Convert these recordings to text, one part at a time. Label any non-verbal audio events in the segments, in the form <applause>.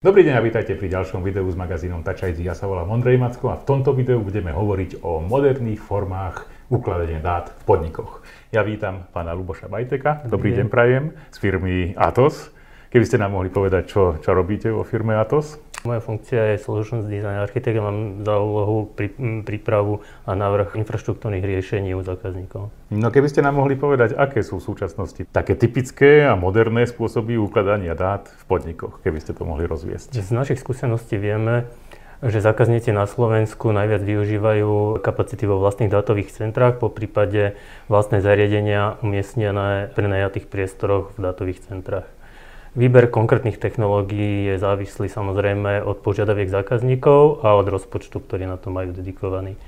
Dobrý deň a vítajte pri ďalšom videu s magazínom Touch ID. Ja sa volám Ondrej Macko a v tomto videu budeme hovoriť o moderných formách ukladania dát v podnikoch. Ja vítam pána Luboša Bajteka. Dobrý, Dobrý deň prajem z firmy Atos. Keby ste nám mohli povedať, čo, čo robíte vo firme Atos? Moja funkcia je Solutions Design Architect a mám za úlohu pri, prípravu a návrh infraštruktúrnych riešení u zákazníkov. No keby ste nám mohli povedať, aké sú v súčasnosti také typické a moderné spôsoby ukladania dát v podnikoch, keby ste to mohli rozviesť. Z našich skúseností vieme, že zákazníci na Slovensku najviac využívajú kapacity vo vlastných dátových centrách, po prípade vlastné zariadenia umiestnené v prenajatých priestoroch v dátových centrách. Výber konkrétnych technológií je závislý samozrejme od požiadaviek zákazníkov a od rozpočtu, ktorý na to majú dedikovaný.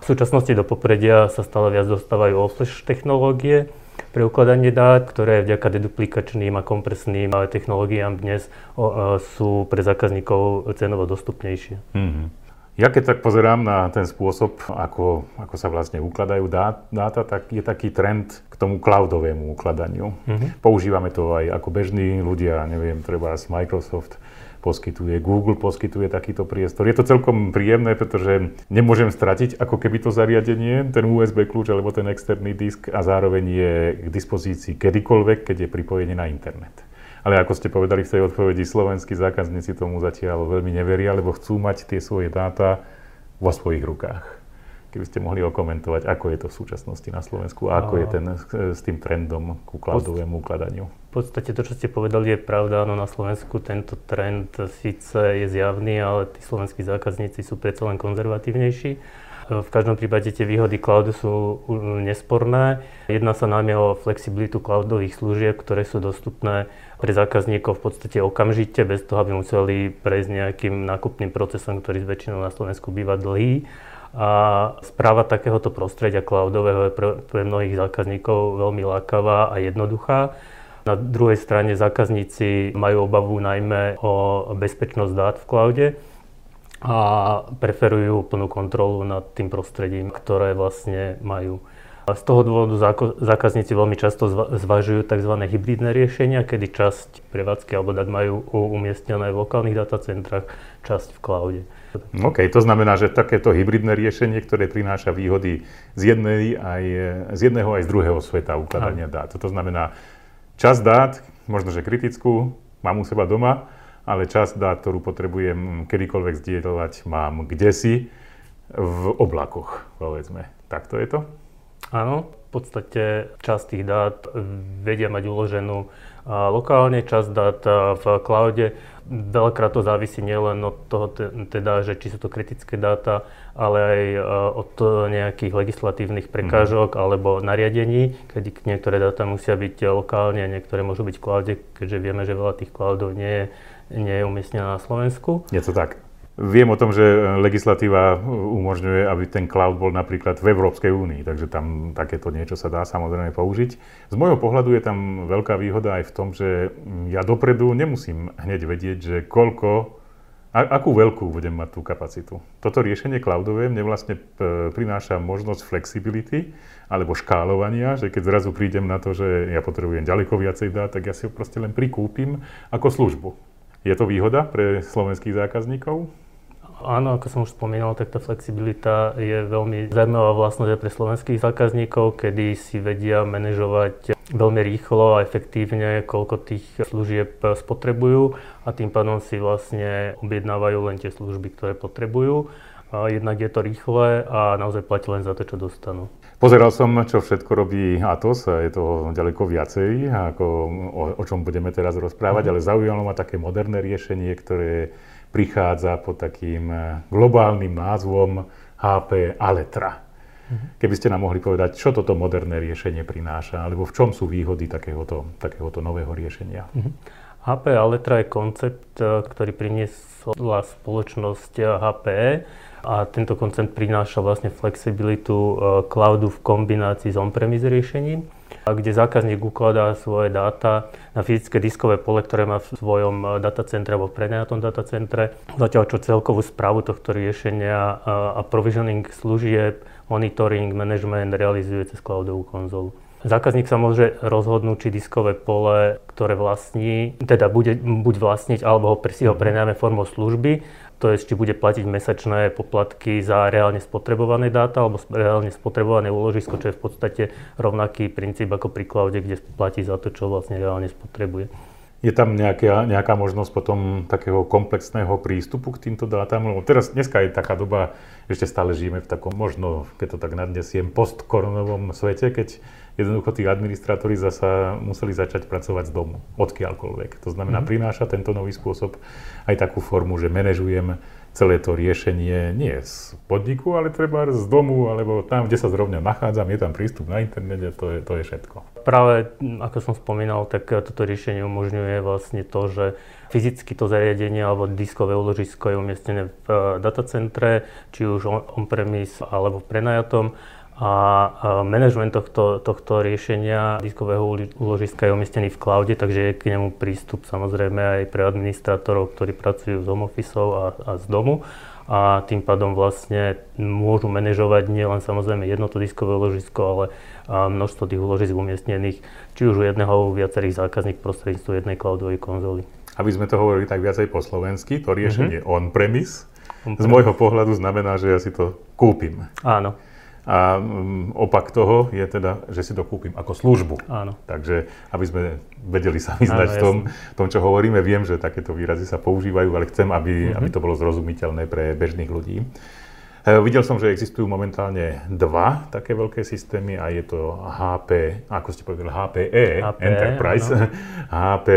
V súčasnosti do popredia sa stále viac dostávajú all-flash technológie pre ukladanie dát, ktoré vďaka deduplikačným a kompresným technológiám dnes sú pre zákazníkov cenovo dostupnejšie. Mm-hmm. Ja keď tak pozerám na ten spôsob, ako, ako sa vlastne ukladajú dáta, tak je taký trend k tomu cloudovému ukladaniu. Mm-hmm. Používame to aj ako bežní ľudia, neviem, treba z Microsoft poskytuje, Google poskytuje takýto priestor. Je to celkom príjemné, pretože nemôžem stratiť ako keby to zariadenie, ten USB kľúč alebo ten externý disk a zároveň je k dispozícii kedykoľvek, keď je pripojený na internet. Ale ako ste povedali v tej odpovedi, slovenskí zákazníci tomu zatiaľ veľmi neveria, lebo chcú mať tie svoje dáta vo svojich rukách. Keby ste mohli okomentovať, ako je to v súčasnosti na Slovensku a ako je ten s tým trendom ku cloudovému ukladaniu. V podstate to, čo ste povedali, je pravda. Áno, na Slovensku tento trend síce je zjavný, ale tí slovenskí zákazníci sú predsa len konzervatívnejší. V každom prípade tie výhody cloudu sú nesporné. Jedná sa najmä o flexibilitu cloudových služieb, ktoré sú dostupné pre zákazníkov v podstate okamžite, bez toho, aby museli prejsť nejakým nákupným procesom, ktorý väčšinou na Slovensku býva dlhý. A správa takéhoto prostredia cloudového je pre, pre mnohých zákazníkov veľmi lákavá a jednoduchá. Na druhej strane zákazníci majú obavu najmä o bezpečnosť dát v cloude a preferujú plnú kontrolu nad tým prostredím, ktoré vlastne majú. A z toho dôvodu zákazníci veľmi často zvažujú tzv. hybridné riešenia, kedy časť prevádzky alebo dát majú umiestnené v lokálnych datacentrách, časť v cloude. OK, to znamená, že takéto hybridné riešenie, ktoré prináša výhody z, jednej aj, z jedného aj z druhého sveta ukladania dát. To znamená, časť dát, možno že kritickú, mám u seba doma, ale časť dát, ktorú potrebujem kedykoľvek zdieľovať, mám kde si v oblakoch, povedzme. Takto je to? Áno, v podstate časť tých dát vedia mať uloženú lokálne, časť dát v cloude. Veľakrát to závisí nielen od toho, teda, že či sú to kritické dáta, ale aj od nejakých legislatívnych prekážok mm. alebo nariadení, kedy niektoré dáta musia byť lokálne a niektoré môžu byť v cloude, keďže vieme, že veľa tých cloudov nie je nie je umiestnená na Slovensku. Je to tak. Viem o tom, že legislatíva umožňuje, aby ten cloud bol napríklad v Európskej únii, takže tam takéto niečo sa dá samozrejme použiť. Z môjho pohľadu je tam veľká výhoda aj v tom, že ja dopredu nemusím hneď vedieť, že koľko, a, akú veľkú budem mať tú kapacitu. Toto riešenie cloudové mne vlastne e, prináša možnosť flexibility alebo škálovania, že keď zrazu prídem na to, že ja potrebujem ďaleko viacej dát, tak ja si ho proste len prikúpim ako službu. Je to výhoda pre slovenských zákazníkov? Áno, ako som už spomínal, tak tá flexibilita je veľmi zaujímavá vlastnosť aj pre slovenských zákazníkov, kedy si vedia manažovať veľmi rýchlo a efektívne, koľko tých služieb spotrebujú a tým pádom si vlastne objednávajú len tie služby, ktoré potrebujú. A jednak je to rýchle a naozaj platí len za to, čo dostanú. Pozeral som, čo všetko robí Atos, je toho ďaleko viacej, ako o, o čom budeme teraz rozprávať, mm. ale zaujímalo ma také moderné riešenie, ktoré prichádza pod takým eh, globálnym názvom HP Aletra. Mm. Keby ste nám mohli povedať, čo toto moderné riešenie prináša, alebo v čom sú výhody takéhoto, takéhoto nového riešenia. Mm. HP Aletra je koncept, eh, ktorý priniesla spoločnosť HPE a tento koncept prináša vlastne flexibilitu e, cloudu v kombinácii s on-premise riešením, kde zákazník ukladá svoje dáta na fyzické diskové pole, ktoré má v svojom e, datacentre alebo v prenajatom datacentre. Zatiaľ čo celkovú správu tohto riešenia a provisioning služieb, monitoring, management realizuje cez cloudovú konzolu. Zákazník sa môže rozhodnúť, či diskové pole, ktoré vlastní, teda bude buď vlastniť, alebo ho, si ho prenájme formou služby, to je, či bude platiť mesačné poplatky za reálne spotrebované dáta alebo reálne spotrebované úložisko, čo je v podstate rovnaký princíp ako pri cloude, kde platí za to, čo vlastne reálne spotrebuje. Je tam nejaká, nejaká možnosť potom takého komplexného prístupu k týmto dátam? Lebo teraz, dneska je taká doba, ešte stále žijeme v takom možno, keď to tak nadnesiem, postkoronovom svete, keď jednoducho tí administrátori zasa museli začať pracovať z domu, odkiaľkoľvek. To znamená, mm-hmm. prináša tento nový spôsob aj takú formu, že manažujem celé to riešenie nie z podniku, ale treba z domu, alebo tam, kde sa zrovna nachádzam, je tam prístup na internete, to je, to je všetko. Práve, ako som spomínal, tak toto riešenie umožňuje vlastne to, že fyzicky to zariadenie alebo diskové úložisko je umiestnené v eh, datacentre, či už on-premise alebo v prenajatom. A management tohto, tohto riešenia diskového úložiska je umiestnený v cloude, takže je k nemu prístup samozrejme aj pre administrátorov, ktorí pracujú z home office a, a z domu a tým pádom vlastne môžu manažovať nielen samozrejme jedno to diskové úložisko, ale množstvo tých úložisk umiestnených či už u jedného viacerých zákazník prostredníctvom jednej cloudovej konzoly. Aby sme to hovorili tak viacej po slovensky, to riešenie mm-hmm. on-premise, on-premise z môjho pohľadu znamená, že ja si to kúpim. Áno. A mm, opak toho je teda, že si to kúpim ako službu. Áno. Takže aby sme vedeli sa vyznať v tom, tom, čo hovoríme, viem, že takéto výrazy sa používajú, ale chcem, aby, mm-hmm. aby to bolo zrozumiteľné pre bežných ľudí. E, videl som, že existujú momentálne dva také veľké systémy a je to HP, ako ste povedali, HPE, HPE Enterprise, no. HP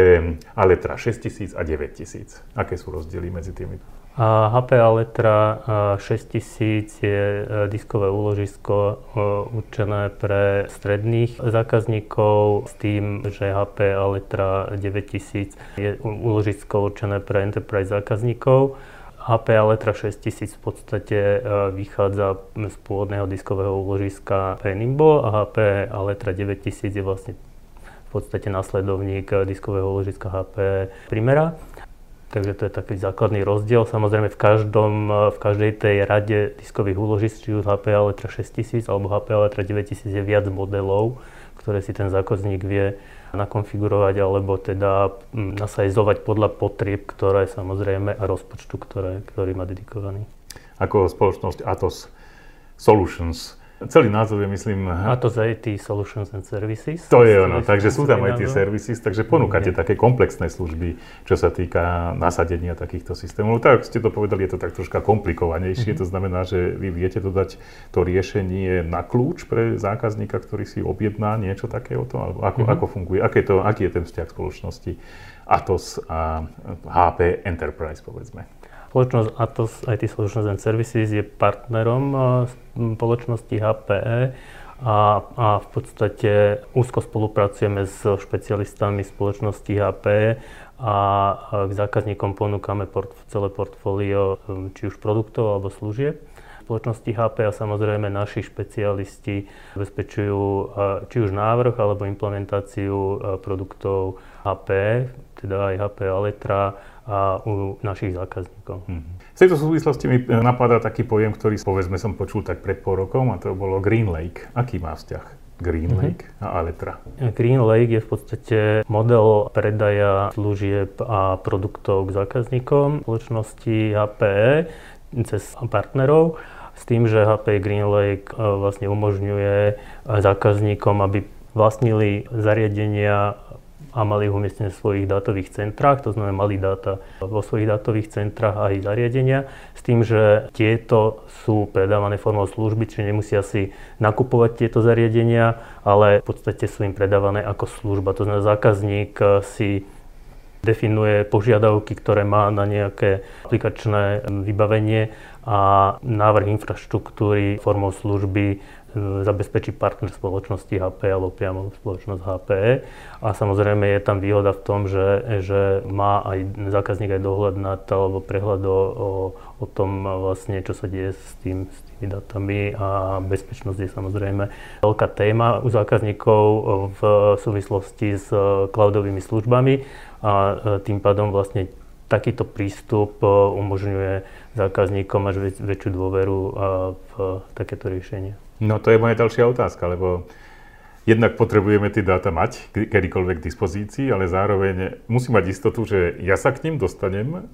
Aletra 6000 a 9000. Aké sú rozdiely medzi tými? HP Aletra 6000 je e, diskové úložisko e, určené pre stredných zákazníkov s tým, že HP Aletra 9000 je úložisko určené pre enterprise zákazníkov. HP Aletra 6000 v podstate e, vychádza z pôvodného diskového úložiska Penimbo a HP Aletra 9000 je vlastne v podstate následovník diskového úložiska HP Primera. Takže to je taký základný rozdiel. Samozrejme v, každom, v každej tej rade diskových úložisk, či už HP Aletra 6000 alebo HP Aletra 9000 je viac modelov, ktoré si ten zákazník vie nakonfigurovať alebo teda mm, nasajzovať podľa potrieb, ktoré samozrejme a rozpočtu, ktoré, ktorý má dedikovaný. Ako spoločnosť Atos Solutions Celý názov je, myslím... A to za IT Solutions and Services. To je ono, takže sú tam IT Services, takže ponúkate mm, také komplexné služby, čo sa týka nasadenia takýchto systémov. Tak ste to povedali, je to tak troška komplikovanejšie, mm-hmm. to znamená, že vy viete dodať to riešenie na kľúč pre zákazníka, ktorý si objedná niečo takéhoto, alebo ako, mm-hmm. ako funguje, je, to, aký je ten vzťah spoločnosti Atos a HP Enterprise, povedzme. Spoločnosť Atos IT Solutions and Services je partnerom spoločnosti HPE a, a v podstate úzko spolupracujeme s špecialistami spoločnosti HPE a k zákazníkom ponúkame port, celé portfólio či už produktov alebo služieb spoločnosti HP a samozrejme naši špecialisti zabezpečujú či už návrh alebo implementáciu produktov HP, teda aj HP Aletra, a u našich zákazníkov. Mm-hmm. V tejto súvislosti mi e, napadá taký pojem, ktorý povedzme som počul tak pred pol rokom a to bolo Green Lake. Aký má vzťah Green mhm. Lake mm-hmm. a Aletra? Green Lake je v podstate model predaja služieb a produktov k zákazníkom spoločnosti HPE cez partnerov s tým, že HP Green Lake e, vlastne umožňuje zákazníkom, aby vlastnili zariadenia a mali ich umiestnené v svojich dátových centrách, to znamená mali dáta vo svojich dátových centrách a aj zariadenia, s tým, že tieto sú predávané formou služby, čiže nemusia si nakupovať tieto zariadenia, ale v podstate sú im predávané ako služba. To znamená, zákazník si definuje požiadavky, ktoré má na nejaké aplikačné vybavenie a návrh infraštruktúry formou služby zabezpečí partner spoločnosti HP alebo priamo spoločnosť HPE. A samozrejme je tam výhoda v tom, že, že má aj zákazník aj dohľad nad alebo prehľad o, o, o tom vlastne, čo sa deje s, tým, s tými datami a bezpečnosť je samozrejme veľká téma u zákazníkov v súvislosti s cloudovými službami a tým pádom vlastne takýto prístup umožňuje zákazníkom až väčšiu dôveru v takéto riešenie. No to je moja ďalšia otázka, lebo jednak potrebujeme tie dáta mať kedykoľvek k dispozícii, ale zároveň musím mať istotu, že ja sa k ním dostanem.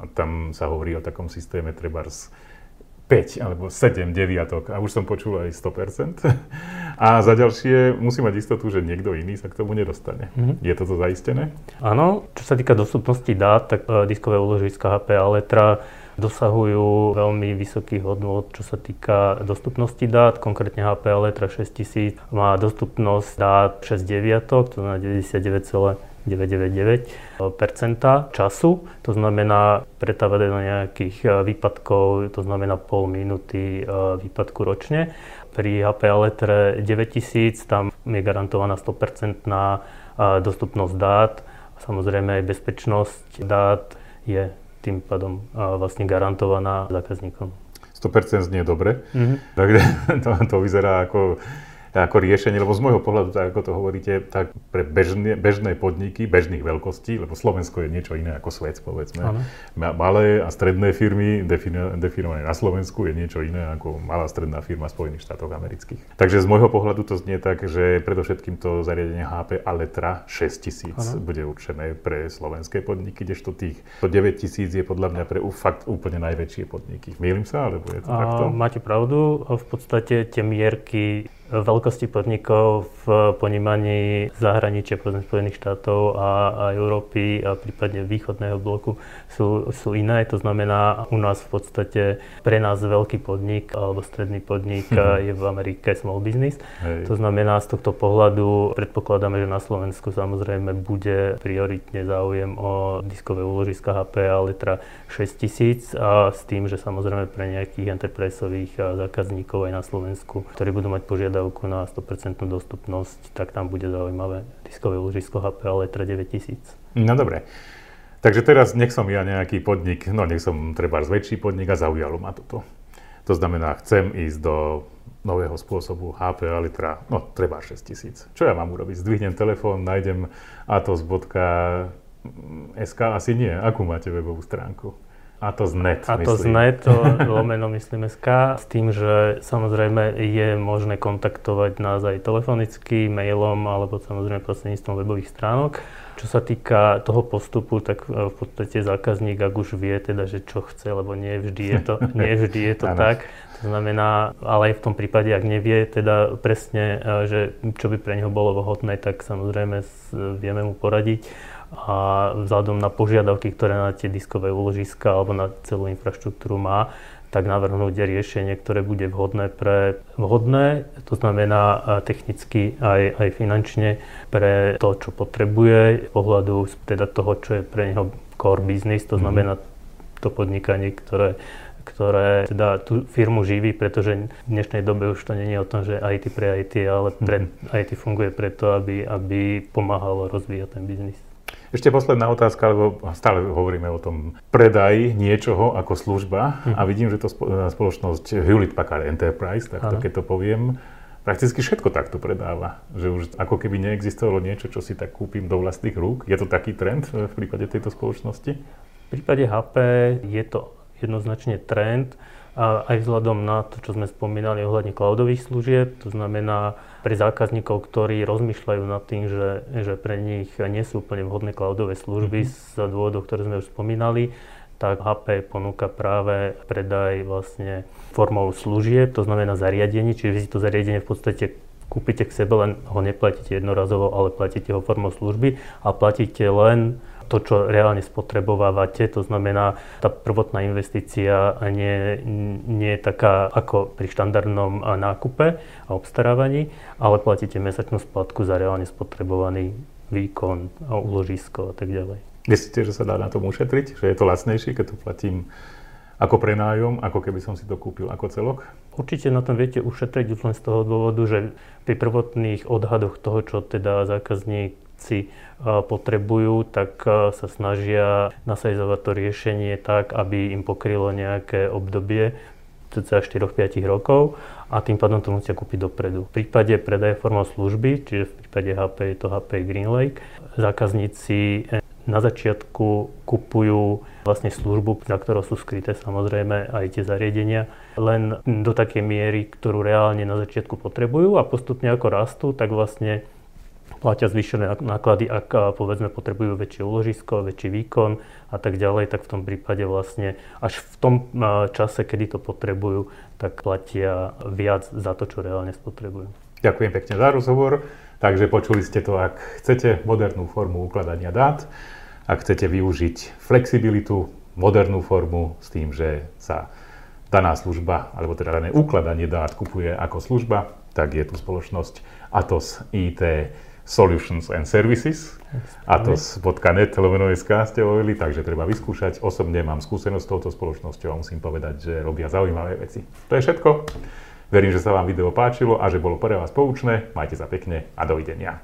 A tam sa hovorí o takom systéme treba 5 alebo 7 deviatok a už som počul aj 100%. A za ďalšie musí mať istotu, že niekto iný sa k tomu nedostane. Mm-hmm. Je toto zaistené? Áno, čo sa týka dostupnosti dát, tak uh, diskové úložiska HP Aletra dosahujú veľmi vysokých hodnot, čo sa týka dostupnosti dát. Konkrétne HP Aletra 6000 má dostupnosť dát 6 deviatok, to znamená 99,999 času, to znamená pretávať do nejakých e, výpadkov, to znamená pol minúty e, výpadku ročne. Pri HP Aletre 9000 tam je garantovaná 100% e, dostupnosť dát, samozrejme aj bezpečnosť dát je tým pádom vlastne garantovaná zákazníkom. 100% znie dobre, mm-hmm. takže <laughs> to, to vyzerá ako ako riešenie, lebo z môjho pohľadu, tak ako to hovoríte, tak pre bežné, bežné podniky, bežných veľkostí, lebo Slovensko je niečo iné ako svet, povedzme. Ano. Malé a stredné firmy defino, definované na Slovensku je niečo iné ako malá stredná firma Spojených štátoch amerických. Takže z môjho pohľadu to znie tak, že predovšetkým to zariadenie HP Aletra 6000 ano. bude určené pre slovenské podniky, kdežto tých 9000 je podľa mňa pre fakt úplne najväčšie podniky. Mýlim sa, alebo je to a, takto? Máte pravdu, v podstate tie mierky veľkosti podnikov v ponímaní zahraničia, povedzme Spojených štátov a, a Európy a prípadne východného bloku sú, sú iné. To znamená, u nás v podstate pre nás veľký podnik alebo stredný podnik mm-hmm. je v Amerike small business. Hej. To znamená, z tohto pohľadu predpokladáme, že na Slovensku samozrejme bude prioritne záujem o diskové úložiska HP a Litra 6000 a s tým, že samozrejme pre nejakých enterpriseových zákazníkov aj na Slovensku, ktorí budú mať požiadavky požiadavku na 100% dostupnosť, tak tam bude zaujímavé diskové ložisko HP Letra 9000. No dobre. Takže teraz nech som ja nejaký podnik, no nech som treba väčší podnik a zaujalo ma toto. To znamená, chcem ísť do nového spôsobu HP Alitra, no treba 6000. Čo ja mám urobiť? Zdvihnem telefón, nájdem atos.sk, asi nie. Akú máte webovú stránku? A to z net, A to z net, to <laughs> lomeno myslím SK, s tým, že samozrejme je možné kontaktovať nás aj telefonicky, mailom alebo samozrejme prostredníctvom webových stránok. Čo sa týka toho postupu, tak e, v podstate zákazník, ak už vie teda, že čo chce, lebo nie vždy je to, <laughs> nie vždy je to tak. To znamená, ale aj v tom prípade, ak nevie teda presne, e, že čo by pre neho bolo vhodné, tak samozrejme vieme mu poradiť a vzhľadom na požiadavky, ktoré na tie diskové úložiska alebo na celú infraštruktúru má, tak navrhnúť riešenie, ktoré bude vhodné pre vhodné, to znamená technicky aj, aj finančne pre to, čo potrebuje, pohľadu teda toho, čo je pre neho core business, to mhm. znamená to podnikanie, ktoré ktoré teda tú firmu živí, pretože v dnešnej dobe už to nie je o tom, že IT pre IT, ale pre, mm. IT funguje preto, aby, aby pomáhalo rozvíjať ten biznis. Ešte posledná otázka, lebo stále hovoríme o tom predaj niečoho ako služba hm. a vidím, že to spoločnosť Hewlett Packard Enterprise, tak to, keď to poviem, prakticky všetko takto predáva. Že už ako keby neexistovalo niečo, čo si tak kúpim do vlastných rúk. Je to taký trend v prípade tejto spoločnosti? V prípade HP je to jednoznačne trend a aj vzhľadom na to, čo sme spomínali ohľadne cloudových služieb, to znamená pre zákazníkov, ktorí rozmýšľajú nad tým, že, že pre nich nie sú úplne vhodné cloudové služby mm-hmm. z dôvodov, ktoré sme už spomínali, tak HP ponúka práve predaj vlastne formou služieb, to znamená zariadení, čiže vy si to zariadenie v podstate kúpite k sebe, len ho neplatíte jednorazovo, ale platíte ho formou služby a platíte len to, čo reálne spotrebovávate, to znamená, tá prvotná investícia nie, nie je taká ako pri štandardnom nákupe a obstarávaní, ale platíte mesačnú splatku za reálne spotrebovaný výkon a úložisko a tak ďalej. Myslíte, že sa dá na tom ušetriť? Že je to lacnejšie, keď to platím ako prenájom, ako keby som si to kúpil ako celok? Určite na tom viete ušetriť už len z toho dôvodu, že pri prvotných odhadoch toho, čo teda zákazník si potrebujú, tak sa snažia nasajzovať to riešenie tak, aby im pokrylo nejaké obdobie cca 4-5 rokov a tým pádom to musia kúpiť dopredu. V prípade predaje formou služby, čiže v prípade HP je to HP GreenLake, zákazníci na začiatku kupujú vlastne službu, za ktorou sú skryté samozrejme aj tie zariadenia. len do takej miery, ktorú reálne na začiatku potrebujú a postupne ako rastú, tak vlastne platia zvýšené náklady, ak povedzme potrebujú väčšie úložisko, väčší výkon a tak ďalej, tak v tom prípade vlastne až v tom čase, kedy to potrebujú, tak platia viac za to, čo reálne spotrebujú. Ďakujem pekne za rozhovor. Takže počuli ste to, ak chcete modernú formu ukladania dát, ak chcete využiť flexibilitu, modernú formu s tým, že sa daná služba, alebo teda dané ukladanie dát kupuje ako služba, tak je tu spoločnosť Atos IT Solutions and Services. Atos.net SK ste hovorili, takže treba vyskúšať. Osobne mám skúsenosť s touto spoločnosťou a musím povedať, že robia zaujímavé veci. To je všetko. Verím, že sa vám video páčilo a že bolo pre vás poučné. Majte sa pekne a dovidenia.